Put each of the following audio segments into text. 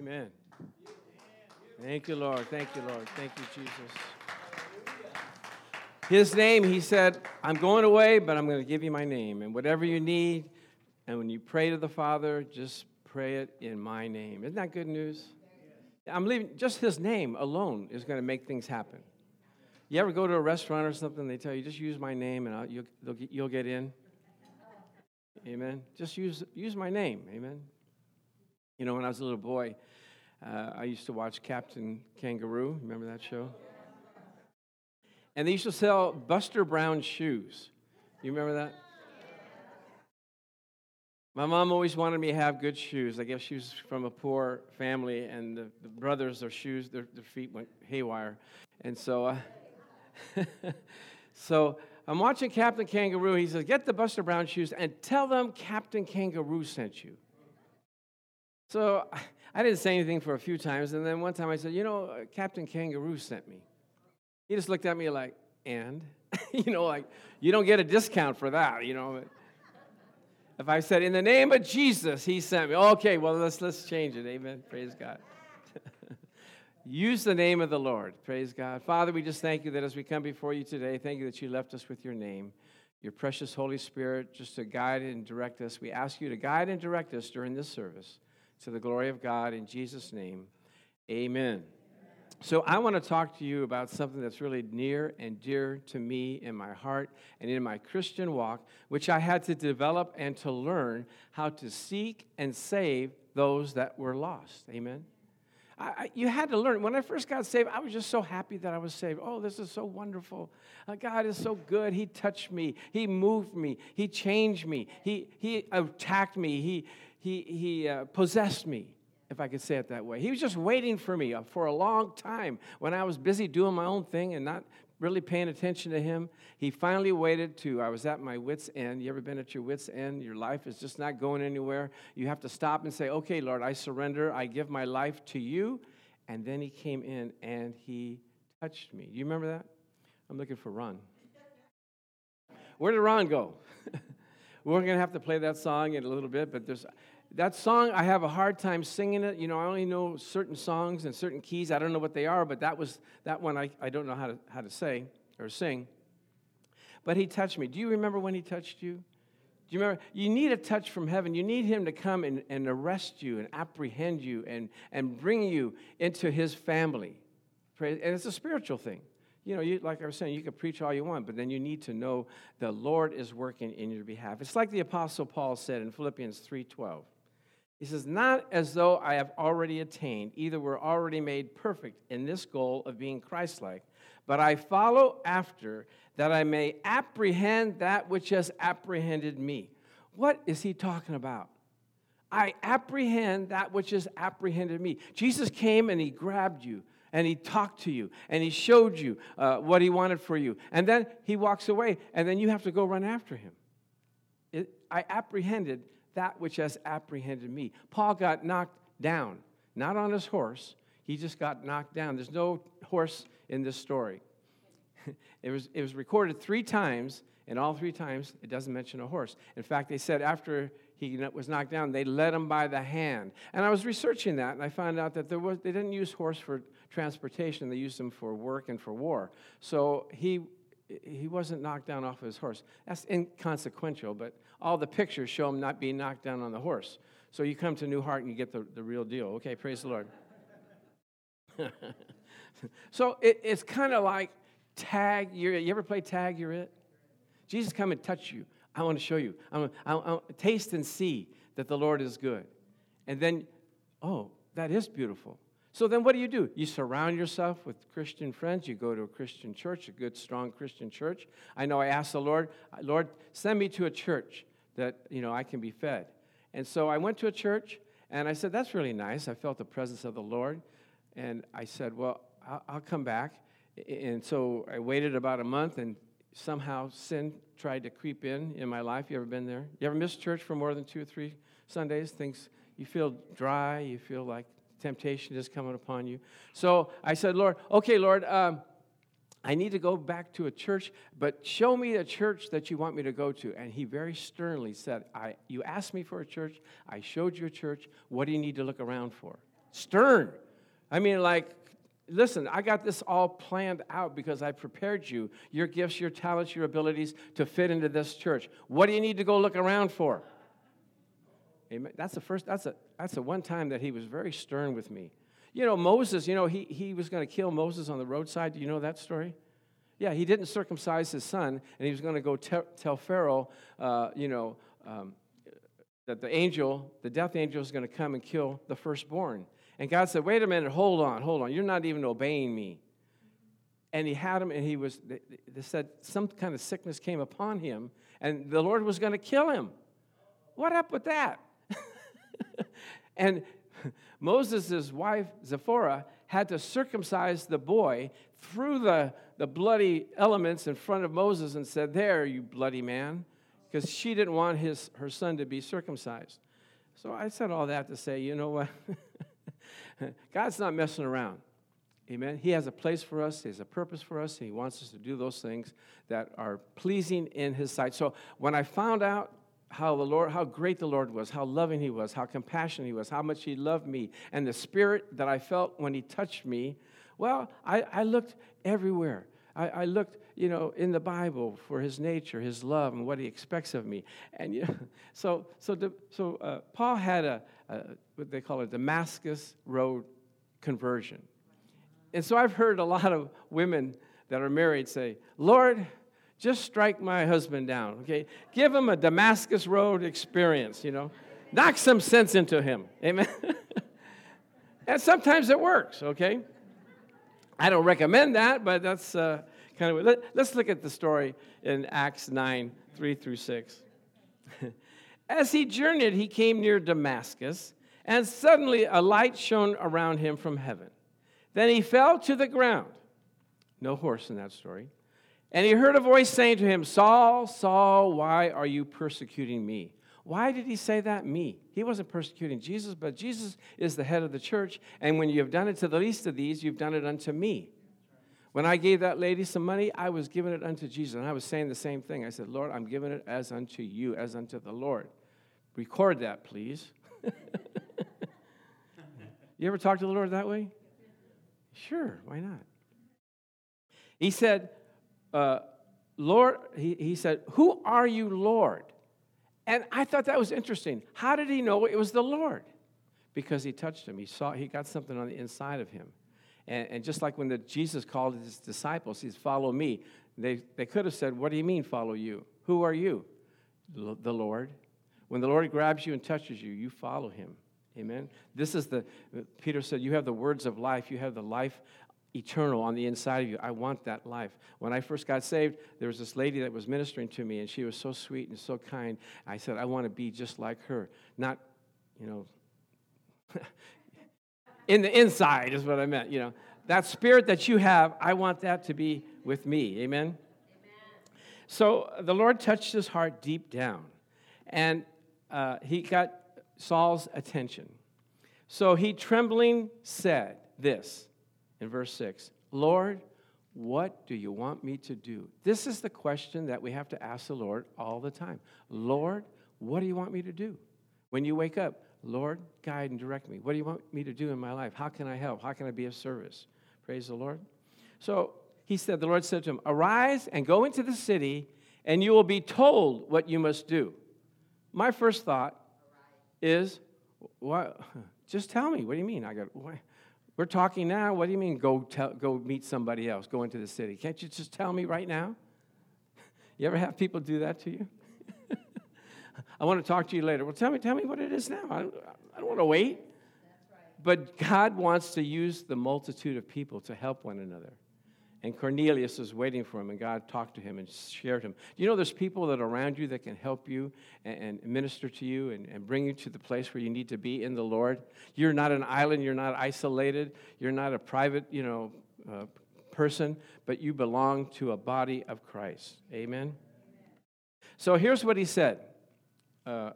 Amen. Thank you, Lord. Thank you, Lord. Thank you, Jesus. His name, he said, I'm going away, but I'm going to give you my name. And whatever you need, and when you pray to the Father, just pray it in my name. Isn't that good news? I'm leaving, just his name alone is going to make things happen. You ever go to a restaurant or something, they tell you, just use my name and I'll, you'll, you'll get in? Amen. Just use, use my name. Amen. You know, when I was a little boy, uh, I used to watch Captain Kangaroo. Remember that show? And they used to sell Buster Brown shoes. You remember that? My mom always wanted me to have good shoes. I guess she was from a poor family, and the, the brothers, their shoes, their, their, feet went haywire. And so, uh, so I'm watching Captain Kangaroo. He says, Get the Buster Brown shoes and tell them Captain Kangaroo sent you. So I didn't say anything for a few times, and then one time I said, You know, uh, Captain Kangaroo sent me. He just looked at me like, And? you know, like, you don't get a discount for that, you know. If I said, In the name of Jesus, he sent me. Okay, well, let's, let's change it. Amen. Praise God. Use the name of the Lord. Praise God. Father, we just thank you that as we come before you today, thank you that you left us with your name, your precious Holy Spirit, just to guide and direct us. We ask you to guide and direct us during this service to the glory of God. In Jesus' name, amen. So, I want to talk to you about something that's really near and dear to me in my heart and in my Christian walk, which I had to develop and to learn how to seek and save those that were lost. Amen. I, you had to learn. When I first got saved, I was just so happy that I was saved. Oh, this is so wonderful. Uh, God is so good. He touched me. He moved me. He changed me. He, he attacked me. He, he, he uh, possessed me, if I could say it that way. He was just waiting for me uh, for a long time when I was busy doing my own thing and not really paying attention to him. He finally waited to, I was at my wits' end. You ever been at your wits' end? Your life is just not going anywhere. You have to stop and say, okay, Lord, I surrender. I give my life to you. And then he came in and he touched me. Do you remember that? I'm looking for Ron. Where did Ron go? We're going to have to play that song in a little bit, but there's that song i have a hard time singing it. You know i only know certain songs and certain keys. I don't know what they are but that was that one i, I don't know how to, how to say or sing. But he touched me. Do you remember when he touched you? Do you remember? You need a touch from heaven. You need him to come and, and arrest you and apprehend you and, and bring you into his family. And it's a spiritual thing. You know, you, like I was saying, you can preach all you want, but then you need to know the Lord is working in your behalf. It's like the Apostle Paul said in Philippians 3:12. He says, Not as though I have already attained, either we're already made perfect in this goal of being Christ like, but I follow after that I may apprehend that which has apprehended me. What is he talking about? I apprehend that which has apprehended me. Jesus came and he grabbed you and he talked to you and he showed you uh, what he wanted for you. And then he walks away and then you have to go run after him. It, I apprehended that which has apprehended me. Paul got knocked down, not on his horse. He just got knocked down. There's no horse in this story. it, was, it was recorded three times, and all three times it doesn't mention a horse. In fact, they said after he was knocked down, they led him by the hand. And I was researching that, and I found out that there was, they didn't use horse for transportation, they used them for work and for war. So he he wasn't knocked down off of his horse. That's inconsequential, but all the pictures show him not being knocked down on the horse. So you come to New Heart and you get the, the real deal. Okay, praise the Lord. so it, it's kind of like tag, you're You ever play tag, you're it? Jesus come and touch you. I want to show you. I want, I, I, taste and see that the Lord is good. And then, oh, that is beautiful. So then what do you do? You surround yourself with Christian friends. You go to a Christian church, a good, strong Christian church. I know I asked the Lord, Lord, send me to a church that, you know, I can be fed. And so I went to a church, and I said, that's really nice. I felt the presence of the Lord. And I said, well, I'll, come back. And so I waited about a month, and somehow sin tried to creep in in my life. You ever been there? You ever missed church for more than two or three Sundays? Things, you feel dry, you feel like temptation is coming upon you. So I said, Lord, okay, Lord, um, I need to go back to a church, but show me a church that you want me to go to. And he very sternly said, I, You asked me for a church. I showed you a church. What do you need to look around for? Stern. I mean, like, listen, I got this all planned out because I prepared you, your gifts, your talents, your abilities to fit into this church. What do you need to go look around for? Amen. That's the first, that's a that's the one time that he was very stern with me. You know, Moses, you know, he, he was going to kill Moses on the roadside. Do you know that story? Yeah, he didn't circumcise his son, and he was going to go te- tell Pharaoh, uh, you know, um, that the angel, the death angel, is going to come and kill the firstborn. And God said, wait a minute, hold on, hold on. You're not even obeying me. And he had him, and he was, they said some kind of sickness came upon him, and the Lord was going to kill him. What up with that? And Moses' wife, Zipporah, had to circumcise the boy, threw the, the bloody elements in front of Moses and said, There, you bloody man because she didn't want his, her son to be circumcised. So I said all that to say, you know what? God's not messing around. Amen. He has a place for us, He has a purpose for us, and He wants us to do those things that are pleasing in His sight. So when I found out how the Lord, how great the Lord was, how loving He was, how compassionate He was, how much He loved me, and the spirit that I felt when He touched me, well, I, I looked everywhere. I, I, looked, you know, in the Bible for his nature, his love, and what he expects of me. And you know, so, so, the, so uh, Paul had a, a, what they call a Damascus Road conversion. And so I've heard a lot of women that are married say, Lord, just strike my husband down, okay? Give him a Damascus Road experience, you know? Knock some sense into him, amen? and sometimes it works, okay? I don't recommend that, but that's uh, kind of. Let, let's look at the story in Acts 9 3 through 6. As he journeyed, he came near Damascus, and suddenly a light shone around him from heaven. Then he fell to the ground. No horse in that story. And he heard a voice saying to him, Saul, Saul, why are you persecuting me? Why did he say that? Me. He wasn't persecuting Jesus, but Jesus is the head of the church. And when you have done it to the least of these, you've done it unto me. When I gave that lady some money, I was giving it unto Jesus. And I was saying the same thing. I said, Lord, I'm giving it as unto you, as unto the Lord. Record that, please. you ever talk to the Lord that way? Sure, why not? He said, uh, Lord, he, he said, Who are you, Lord? And I thought that was interesting. How did he know it was the Lord? Because he touched him. He saw he got something on the inside of him. And, and just like when the, Jesus called his disciples, he said, Follow me. They, they could have said, What do you mean, follow you? Who are you? The Lord. When the Lord grabs you and touches you, you follow him. Amen. This is the, Peter said, You have the words of life. You have the life eternal on the inside of you. I want that life. When I first got saved, there was this lady that was ministering to me, and she was so sweet and so kind. I said, I want to be just like her. Not, you know, in the inside is what I meant. You know, that spirit that you have, I want that to be with me. Amen? Amen. So the Lord touched his heart deep down, and uh, he got Saul's attention. So he trembling said this in verse 6 Lord, what do you want me to do? This is the question that we have to ask the Lord all the time. Lord, what do you want me to do? When you wake up, Lord, guide and direct me. What do you want me to do in my life? How can I help? How can I be of service? Praise the Lord. So he said, the Lord said to him, Arise and go into the city, and you will be told what you must do. My first thought is, what? Just tell me. What do you mean? I got. We're talking now. What do you mean go, tell, go meet somebody else, go into the city? Can't you just tell me right now? You ever have people do that to you? I want to talk to you later. Well, tell me, tell me what it is now. I don't, I don't want to wait. But God wants to use the multitude of people to help one another. And Cornelius was waiting for him, and God talked to him and shared him. Do you know there's people that are around you that can help you and, and minister to you and, and, bring you to the place where you need to be in the Lord? You're not an island, you're not isolated, you're not a private, you know, uh, person, but you belong to a body of Christ. Amen? So here's what he said uh,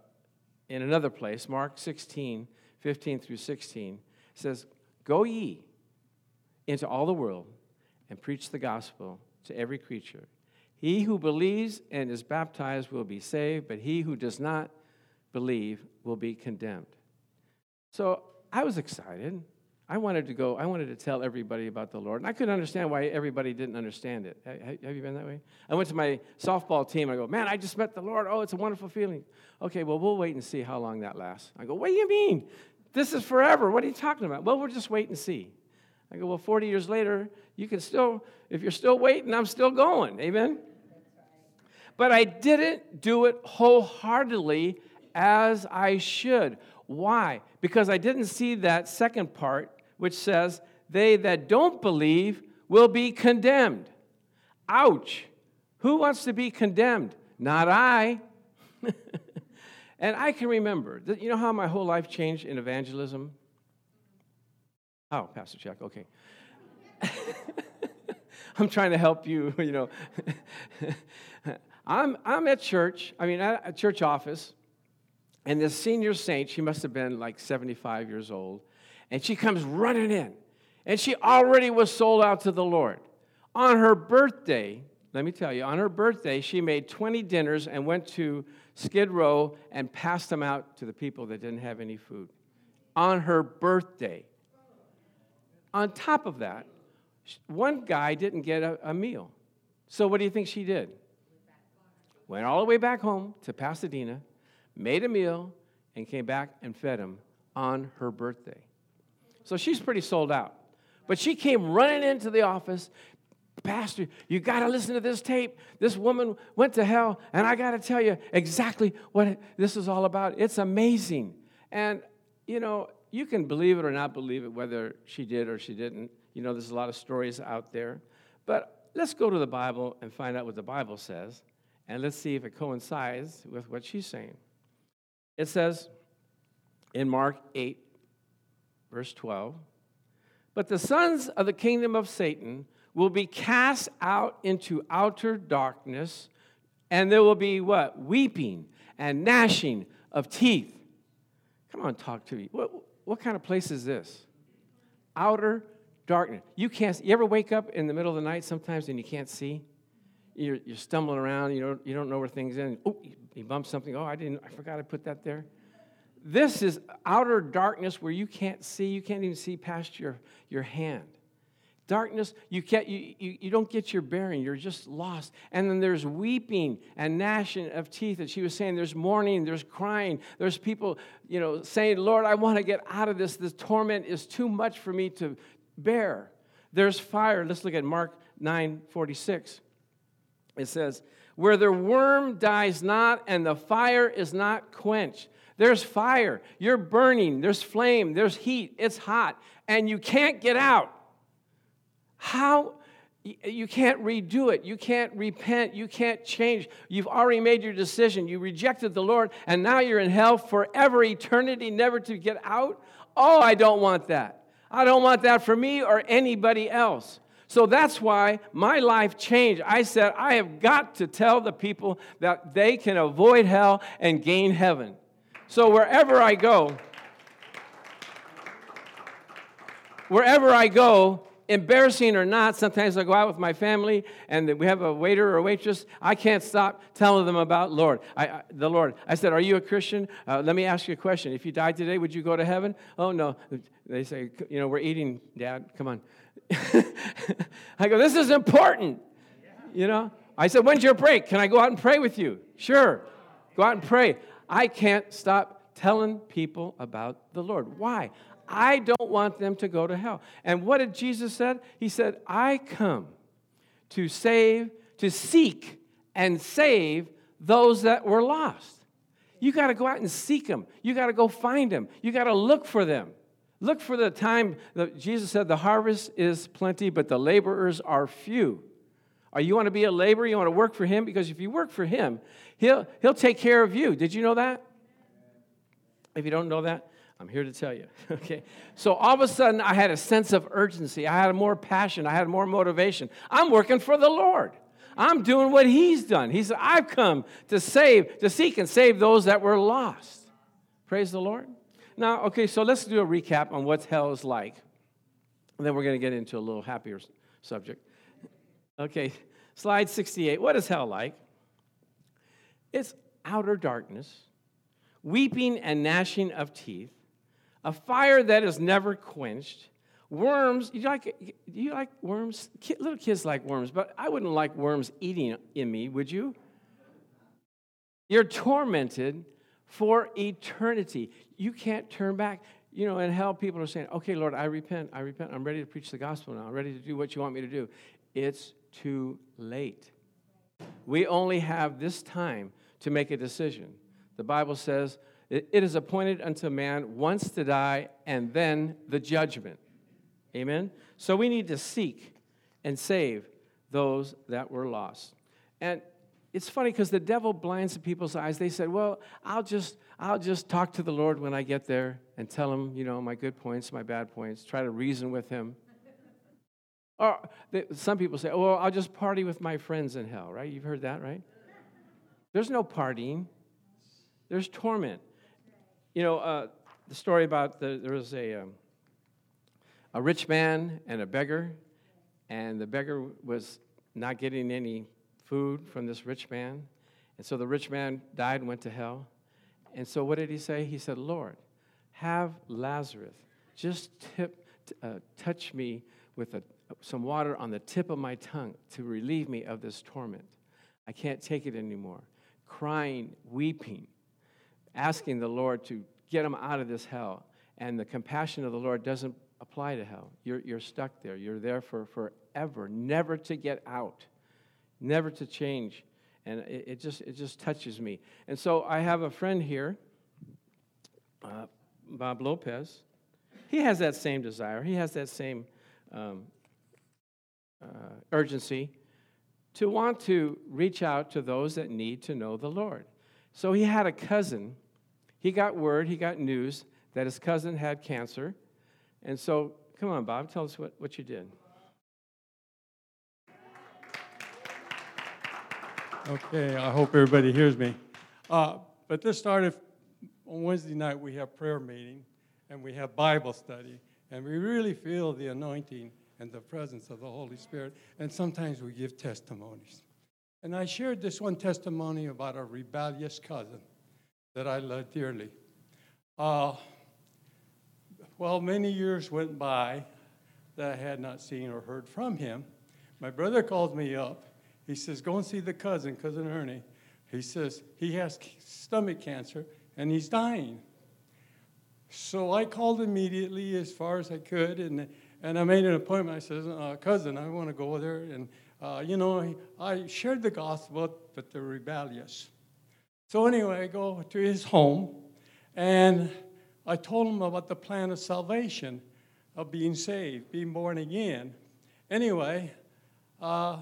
in another place, Mark 16, 15 through 16. says, Go ye into all the world and preach the gospel to every creature. He who believes and is baptized will be saved, but he who does not believe will be condemned. So I was excited. I wanted to go, I wanted to tell everybody about the Lord. And I couldn't understand why everybody didn't understand it. Have you been that way? I went to my softball team. I go, man, I just met the Lord. Oh, it's a wonderful feeling. Okay, well, we'll wait and see how long that lasts. I go, what do you mean? This is forever. What are you talking about? Well, we'll just wait and see. I go, well, 40 years later, you can still, if you're still waiting, I'm still going. Amen? But I didn't do it wholeheartedly as I should. Why? Because I didn't see that second part, which says, They that don't believe will be condemned. Ouch. Who wants to be condemned? Not I. and I can remember, you know how my whole life changed in evangelism? Oh, Pastor Chuck, okay. I'm trying to help you, you know. I'm, I'm at church, I mean, at a church office, and this senior saint, she must have been like 75 years old, and she comes running in. And she already was sold out to the Lord. On her birthday, let me tell you, on her birthday, she made 20 dinners and went to Skid Row and passed them out to the people that didn't have any food. On her birthday. On top of that, one guy didn't get a, a meal. So what do you think she did? Went all the way back home to Pasadena made a meal, and came back and fed him on her birthday. So she's pretty sold out. But she came running into the office. Pastor, you got to listen to this tape. This woman went to hell, and I got to tell you exactly what this is all about. It's amazing. And, you know, you can believe it or not believe it, whether she did or she didn't. You know, there's a lot of stories out there. But let's go to the Bible and find out what the Bible says, and let's see if it coincides with what she's saying. It says in Mark 8, verse 12, but the sons of the kingdom of Satan will be cast out into outer darkness, and there will be what? Weeping and gnashing of teeth. Come on, talk to me. What, what kind of place is this? Outer darkness. You can't. You ever wake up in the middle of the night sometimes and you can't see? You're, you're stumbling around. You don't, you don't know where things are. Oh, he bumps something. Oh, I didn't. I forgot I put that there. This is outer darkness where you can't see. You can't even see past your, your hand. Darkness, you, can't, you, you, you don't get your bearing. You're just lost. And then there's weeping and gnashing of teeth. And she was saying there's mourning, there's crying. There's people, you know, saying, Lord, I want to get out of this. This torment is too much for me to bear. There's fire. Let's look at Mark 9 46. It says, Where the worm dies not and the fire is not quenched. There's fire. You're burning. There's flame. There's heat. It's hot. And you can't get out. How? You can't redo it. You can't repent. You can't change. You've already made your decision. You rejected the Lord, and now you're in hell forever, eternity, never to get out. Oh, I don't want that. I don't want that for me or anybody else. So that's why my life changed. I said, I have got to tell the people that they can avoid hell and gain heaven. So wherever I go, wherever I go, embarrassing or not, sometimes I go out with my family and we have a waiter or waitress. I can't stop telling them about Lord, I, I, the Lord. I said, "Are you a Christian? Uh, let me ask you a question. If you died today, would you go to heaven?" Oh no. They say, "You know, we're eating, Dad. Come on." I go, this is important. You know? I said, when's your break? Can I go out and pray with you? Sure. Go out and pray. I can't stop telling people about the Lord. Why? I don't want them to go to hell. And what did Jesus said? He said, I come to save, to seek and save those that were lost. You got to go out and seek them. You got to go find them. You got to look for them. Look for the time that Jesus said, The harvest is plenty, but the laborers are few. Are you want to be a laborer? You want to work for him? Because if you work for him, he'll, he'll take care of you. Did you know that? If you don't know that, I'm here to tell you. okay. So all of a sudden, I had a sense of urgency. I had more passion. I had more motivation. I'm working for the Lord. I'm doing what He's done. He said, I've come to save, to seek and save those that were lost. Praise the Lord. Now, okay, so let's do a recap on what hell is like. And then we're going to get into a little happier subject. Okay, slide 68. What is hell like? It's outer darkness, weeping and gnashing of teeth, a fire that is never quenched, Worms, you like, you like worms? little kids like worms, but I wouldn't like worms eating in me, would you? You're tormented for eternity. You can't turn back. You know, in hell, people are saying, okay, Lord, I repent. I repent. I'm ready to preach the gospel now. I'm ready to do what you want me to do. It's too late. We only have this time to make a decision. The Bible says, it is appointed unto man once to die and then the judgment. Amen? So we need to seek and save those that were lost. And it's funny because the devil blinds the people's eyes. They said, "Well, I'll just I'll just talk to the Lord when I get there and tell him, you know, my good points, my bad points. Try to reason with him." or they, some people say, "Oh, well, I'll just party with my friends in hell." Right? You've heard that, right? There's no partying. There's torment. You know, uh, the story about the, there was a um, a rich man and a beggar, and the beggar was not getting any food from this rich man. And so the rich man died and went to hell. And so what did he say? He said, Lord, have Lazarus just tip, uh, touch me with a, some water on the tip of my tongue to relieve me of this torment. I can't take it anymore. Crying, weeping, asking the Lord to get him out of this hell. And the compassion of the Lord doesn't apply to hell. You're, you're stuck there. You're there for forever, never to get out never to change. And it, it, just, it just touches me. And so I have a friend here, uh, Bob Lopez. He has that same desire, he has that same um, uh, urgency to want to reach out to those that need to know the Lord. So he had a cousin. He got word, he got news that his cousin had cancer. And so, come on, Bob, tell us what, what you did. Okay, I hope everybody hears me. Uh, but this started on Wednesday night. We have prayer meeting and we have Bible study, and we really feel the anointing and the presence of the Holy Spirit. And sometimes we give testimonies. And I shared this one testimony about a rebellious cousin that I love dearly. Uh, well, many years went by that I had not seen or heard from him. My brother called me up he says, Go and see the cousin, Cousin Ernie. He says, He has stomach cancer and he's dying. So I called immediately as far as I could, and, and I made an appointment. I said, uh, Cousin, I want to go there. And, uh, you know, I shared the gospel, but they're rebellious. So anyway, I go to his home, and I told him about the plan of salvation, of being saved, being born again. Anyway, uh,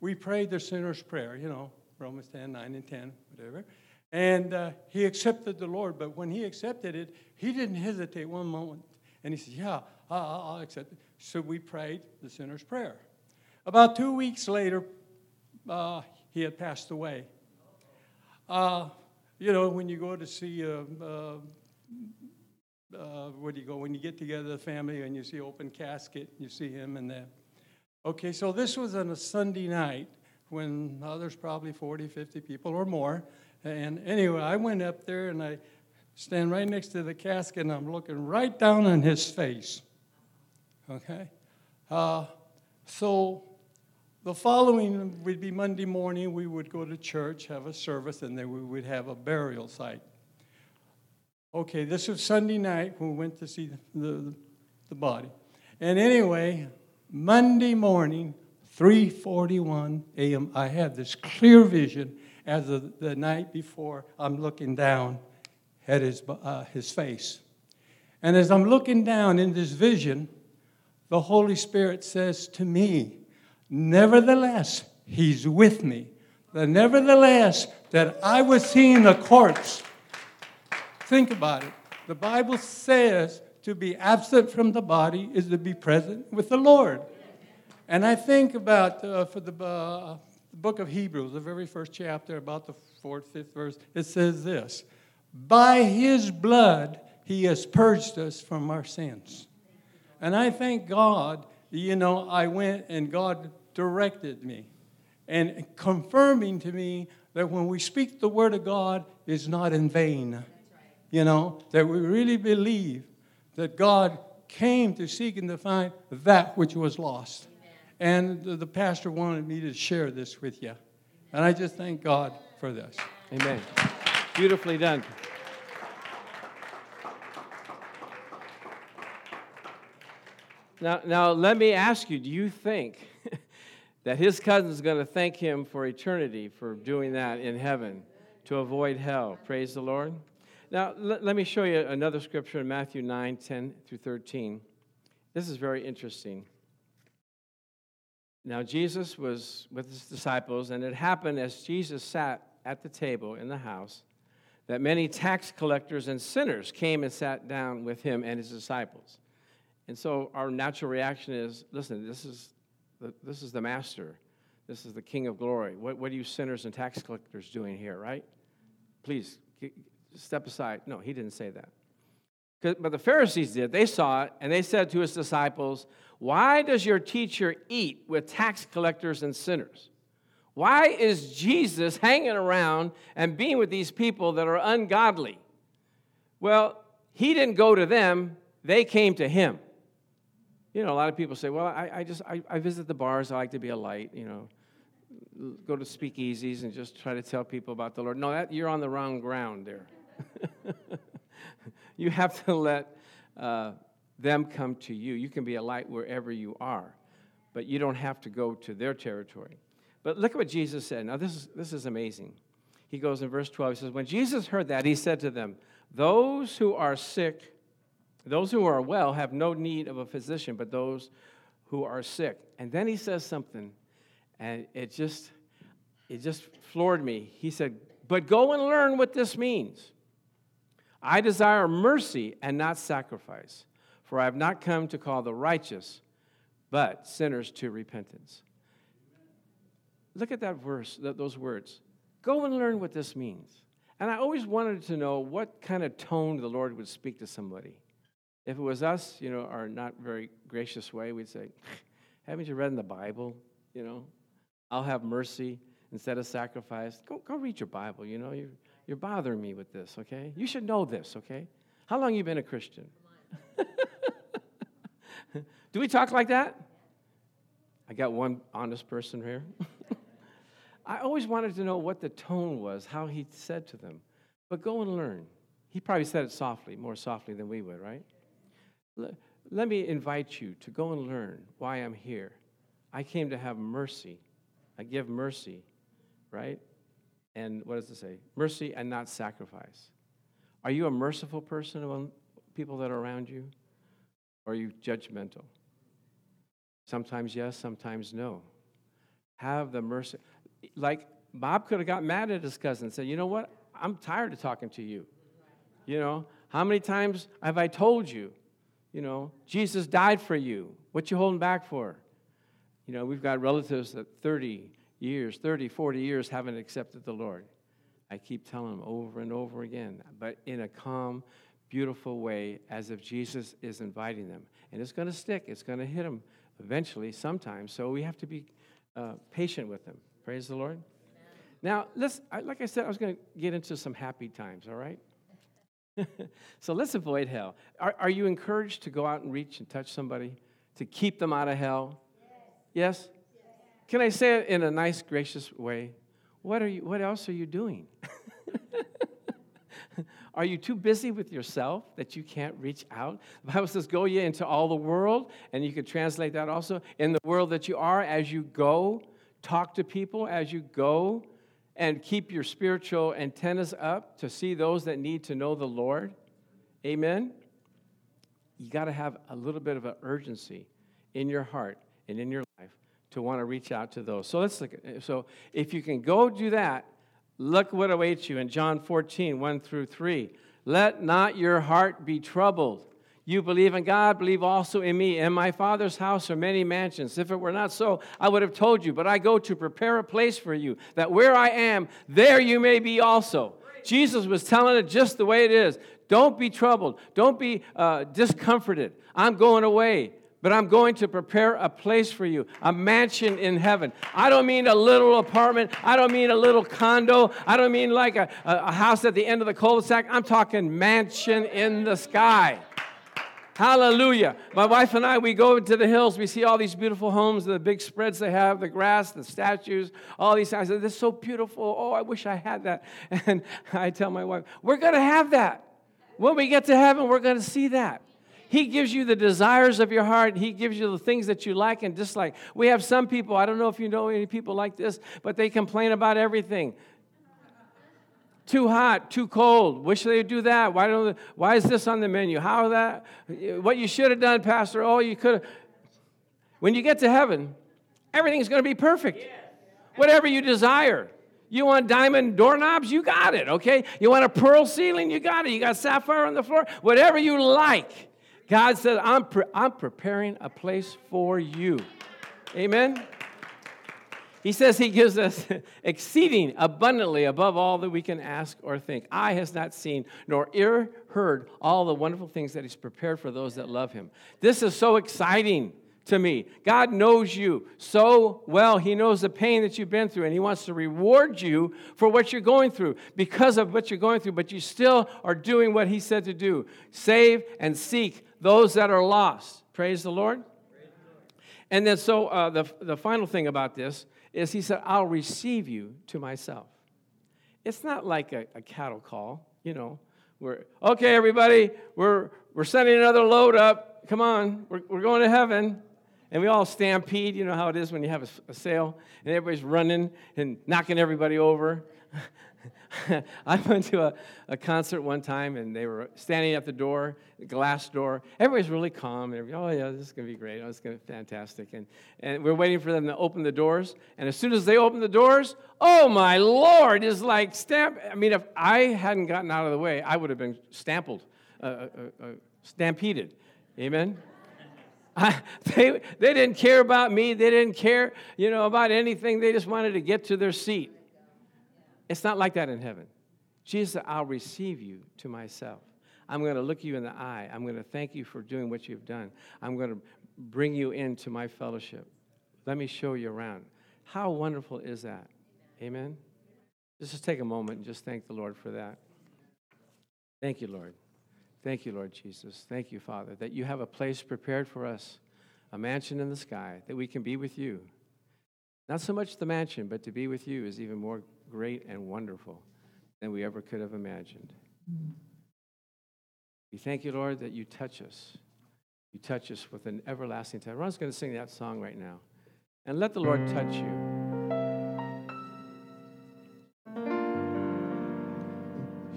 we prayed the sinner's prayer, you know, Romans 10, 9 and 10, whatever. And uh, he accepted the Lord, but when he accepted it, he didn't hesitate one moment. And he said, Yeah, I'll, I'll accept it. So we prayed the sinner's prayer. About two weeks later, uh, he had passed away. Uh, you know, when you go to see, uh, uh, uh, where do you go? When you get together, the family, and you see open casket, you see him and that. Okay, so this was on a Sunday night when there's probably 40, 50 people or more. And anyway, I went up there and I stand right next to the casket and I'm looking right down on his face. Okay? Uh, so the following would be Monday morning, we would go to church, have a service, and then we would have a burial site. Okay, this was Sunday night when we went to see the, the, the body. And anyway, Monday morning, 3:41 a.m. I have this clear vision as of the night before. I'm looking down at his, uh, his face. And as I'm looking down in this vision, the Holy Spirit says to me, Nevertheless, He's with me. The nevertheless that I was seeing a corpse. Think about it. The Bible says to be absent from the body is to be present with the Lord. And I think about uh, for the, uh, the book of Hebrews, the very first chapter, about the fourth, fifth verse, it says this By his blood he has purged us from our sins. And I thank God, you know, I went and God directed me and confirming to me that when we speak the word of God is not in vain. You know, that we really believe that God came to seek and to find that which was lost. And the, the pastor wanted me to share this with you. And I just thank God for this. Amen. Beautifully done. Now, now let me ask you do you think that his cousin's going to thank him for eternity for doing that in heaven to avoid hell? Praise the Lord. Now, l- let me show you another scripture in Matthew 9 10 through 13. This is very interesting. Now, Jesus was with his disciples, and it happened as Jesus sat at the table in the house that many tax collectors and sinners came and sat down with him and his disciples. And so our natural reaction is listen, this is the, this is the master, this is the king of glory. What, what are you sinners and tax collectors doing here, right? Please step aside. No, he didn't say that. But the Pharisees did. They saw it, and they said to his disciples, Why does your teacher eat with tax collectors and sinners? Why is Jesus hanging around and being with these people that are ungodly? Well, he didn't go to them, they came to him. You know, a lot of people say, well, I, I just, I, I visit the bars, I like to be a light, you know, go to speakeasies and just try to tell people about the Lord. No, that, you're on the wrong ground there. you have to let uh, them come to you. You can be a light wherever you are, but you don't have to go to their territory. But look at what Jesus said. Now, this is, this is amazing. He goes in verse 12, he says, When Jesus heard that, he said to them, Those who are sick those who are well have no need of a physician, but those who are sick. And then he says something, and it just it just floored me. He said, "But go and learn what this means. I desire mercy and not sacrifice, for I have not come to call the righteous, but sinners to repentance." Look at that verse, those words. Go and learn what this means. And I always wanted to know what kind of tone the Lord would speak to somebody. If it was us, you know, our not very gracious way, we'd say, Haven't you read in the Bible? You know, I'll have mercy instead of sacrifice. Go, go read your Bible, you know, you're, you're bothering me with this, okay? You should know this, okay? How long you been a Christian? Do we talk like that? I got one honest person here. I always wanted to know what the tone was, how he said to them. But go and learn. He probably said it softly, more softly than we would, right? Let me invite you to go and learn why I'm here. I came to have mercy. I give mercy, right? And what does it say? Mercy and not sacrifice. Are you a merciful person among people that are around you? Or are you judgmental? Sometimes yes, sometimes no. Have the mercy. Like Bob could have got mad at his cousin and said, You know what? I'm tired of talking to you. You know, how many times have I told you? You know, Jesus died for you. What you holding back for? You know, we've got relatives that 30 years, 30, 40 years haven't accepted the Lord. I keep telling them over and over again, but in a calm, beautiful way, as if Jesus is inviting them. And it's going to stick, it's going to hit them eventually, sometimes. So we have to be uh, patient with them. Praise the Lord. Amen. Now, let's, like I said, I was going to get into some happy times, all right? so let's avoid hell. Are, are you encouraged to go out and reach and touch somebody to keep them out of hell? Yes? yes? Can I say it in a nice, gracious way? What, are you, what else are you doing? are you too busy with yourself that you can't reach out? The Bible says, Go ye into all the world, and you could translate that also in the world that you are as you go. Talk to people as you go and keep your spiritual antennas up to see those that need to know the Lord. Amen. You got to have a little bit of an urgency in your heart and in your life to want to reach out to those. So let's look at so if you can go do that, look what awaits you in John 14, 1 through 3. Let not your heart be troubled. You believe in God, believe also in me. In my Father's house are many mansions. If it were not so, I would have told you. But I go to prepare a place for you, that where I am, there you may be also. Jesus was telling it just the way it is. Don't be troubled. Don't be uh, discomforted. I'm going away, but I'm going to prepare a place for you, a mansion in heaven. I don't mean a little apartment. I don't mean a little condo. I don't mean like a, a house at the end of the cul de sac. I'm talking mansion in the sky. Hallelujah. My wife and I, we go into the hills. We see all these beautiful homes, the big spreads they have, the grass, the statues, all these things. This is so beautiful. Oh, I wish I had that. And I tell my wife, we're going to have that. When we get to heaven, we're going to see that. He gives you the desires of your heart. He gives you the things that you like and dislike. We have some people, I don't know if you know any people like this, but they complain about everything. Too hot, too cold. Wish they would do that. Why don't? Why is this on the menu? How that? What you should have done, Pastor? Oh, you could have. When you get to heaven, everything's going to be perfect. Whatever you desire. You want diamond doorknobs? You got it, okay? You want a pearl ceiling? You got it. You got sapphire on the floor? Whatever you like. God said, I'm, pre- I'm preparing a place for you. Amen? He says he gives us exceeding abundantly above all that we can ask or think. Eye has not seen, nor ear heard all the wonderful things that he's prepared for those that love him. This is so exciting to me. God knows you so well. He knows the pain that you've been through, and He wants to reward you for what you're going through because of what you're going through, but you still are doing what He said to do save and seek those that are lost. Praise the Lord. And then, so uh, the, the final thing about this is he said, I'll receive you to myself. It's not like a, a cattle call, you know, we're, okay, everybody, we're, we're sending another load up. Come on, we're, we're going to heaven. And we all stampede, you know how it is when you have a, a sale and everybody's running and knocking everybody over. I went to a, a concert one time and they were standing at the door, the glass door. Everybody's really calm. And oh, yeah, this is going to be great. Oh, it's going to be fantastic. And, and we're waiting for them to open the doors. And as soon as they open the doors, oh, my Lord, is like stamp. I mean, if I hadn't gotten out of the way, I would have been stampled, uh, uh, uh, stampeded. Amen? I, they, they didn't care about me. They didn't care, you know, about anything. They just wanted to get to their seat. It's not like that in heaven. Jesus said, I'll receive you to myself. I'm going to look you in the eye. I'm going to thank you for doing what you've done. I'm going to bring you into my fellowship. Let me show you around. How wonderful is that? Amen? Just take a moment and just thank the Lord for that. Thank you, Lord. Thank you, Lord Jesus. Thank you, Father, that you have a place prepared for us, a mansion in the sky, that we can be with you. Not so much the mansion, but to be with you is even more great and wonderful than we ever could have imagined. We thank you, Lord, that you touch us. You touch us with an everlasting touch. Ron's going to sing that song right now. And let the Lord touch you.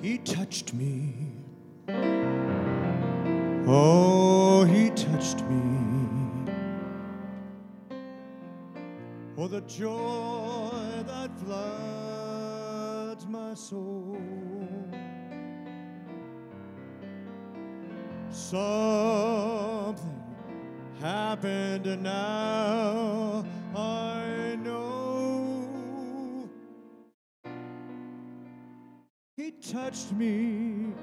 He touched me. Oh, he touched me. Oh, the joy that floods soul. Something happened and now I know He touched me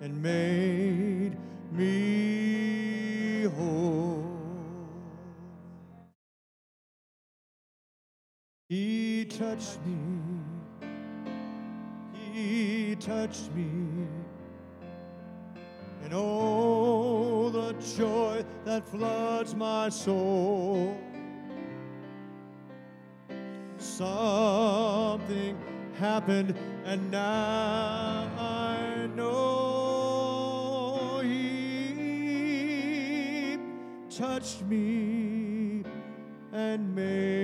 and made me whole. He touched me touched me. And oh, the joy that floods my soul. Something happened, and now I know He touched me and made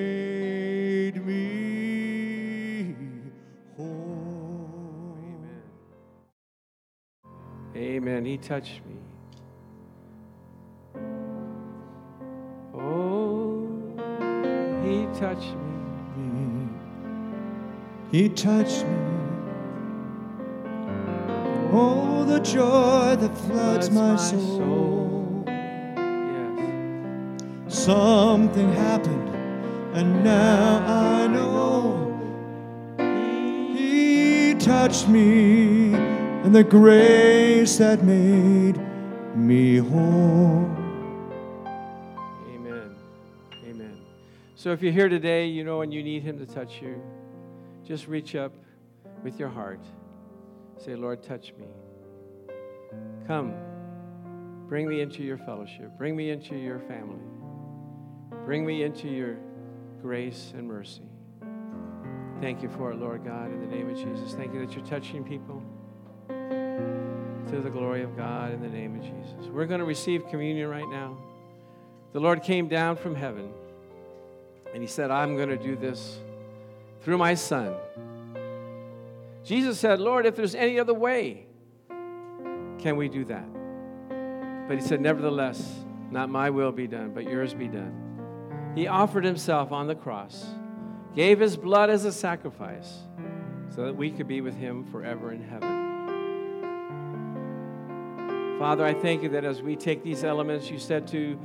Amen. He touched me. Oh, he touched me. He touched me. Oh, the joy that floods my, my soul. soul. Yes. Something happened, and now I know He touched me and the grace that made me whole. Amen. Amen. So if you're here today, you know, and you need Him to touch you, just reach up with your heart. Say, Lord, touch me. Come. Bring me into your fellowship. Bring me into your family. Bring me into your grace and mercy. Thank you for it, Lord God, in the name of Jesus. Thank you that you're touching people to the glory of God in the name of Jesus. We're going to receive communion right now. The Lord came down from heaven and he said, I'm going to do this through my son. Jesus said, Lord, if there's any other way, can we do that? But he said, Nevertheless, not my will be done, but yours be done. He offered himself on the cross, gave his blood as a sacrifice, so that we could be with him forever in heaven. Father, I thank you that as we take these elements, you said to,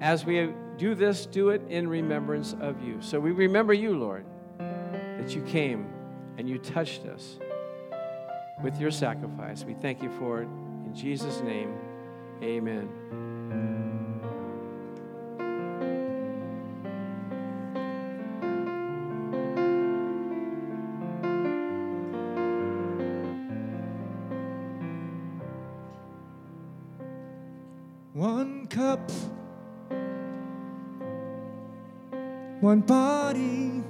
as we do this, do it in remembrance of you. So we remember you, Lord, that you came and you touched us with your sacrifice. We thank you for it. In Jesus' name, amen. One body,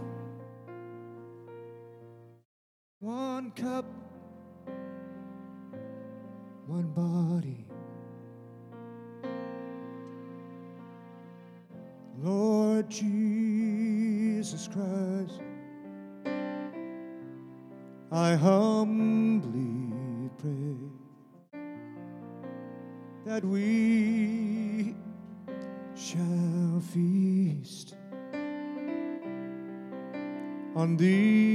one cup, one body. Lord Jesus Christ, I humbly pray that we on thee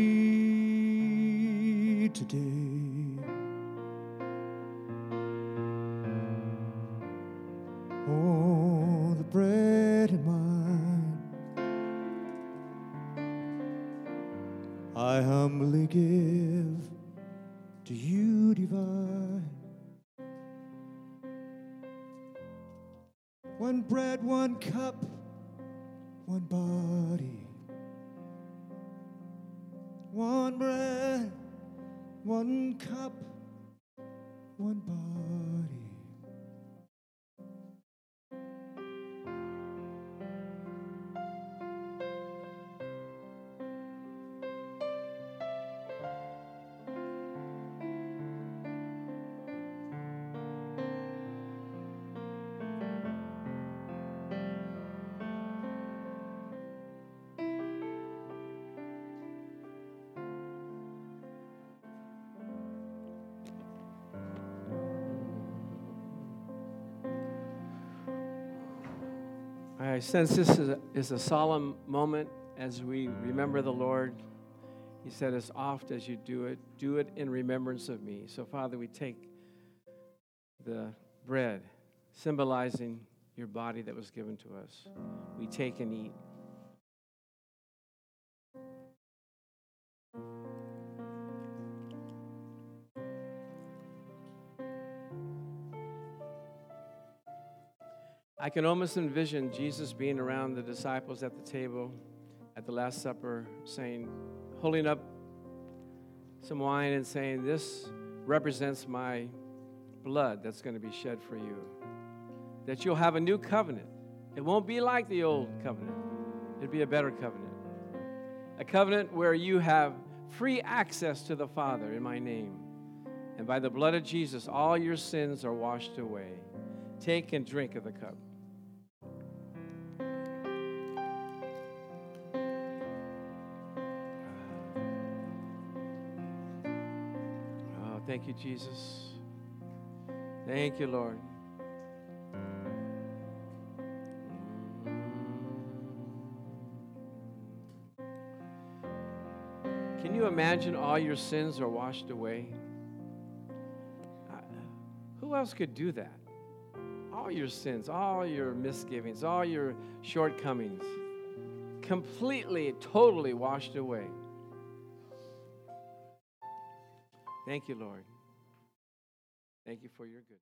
I sense this is a, is a solemn moment as we remember the Lord. He said, as oft as you do it, do it in remembrance of me. So, Father, we take the bread, symbolizing your body that was given to us. We take and eat. Can almost envision Jesus being around the disciples at the table at the Last Supper, saying, holding up some wine and saying, This represents my blood that's going to be shed for you. That you'll have a new covenant. It won't be like the old covenant, it'll be a better covenant. A covenant where you have free access to the Father in my name. And by the blood of Jesus, all your sins are washed away. Take and drink of the cup. Thank you, Jesus. Thank you, Lord. Can you imagine all your sins are washed away? Who else could do that? All your sins, all your misgivings, all your shortcomings, completely, totally washed away. Thank you, Lord. Thank you for your good.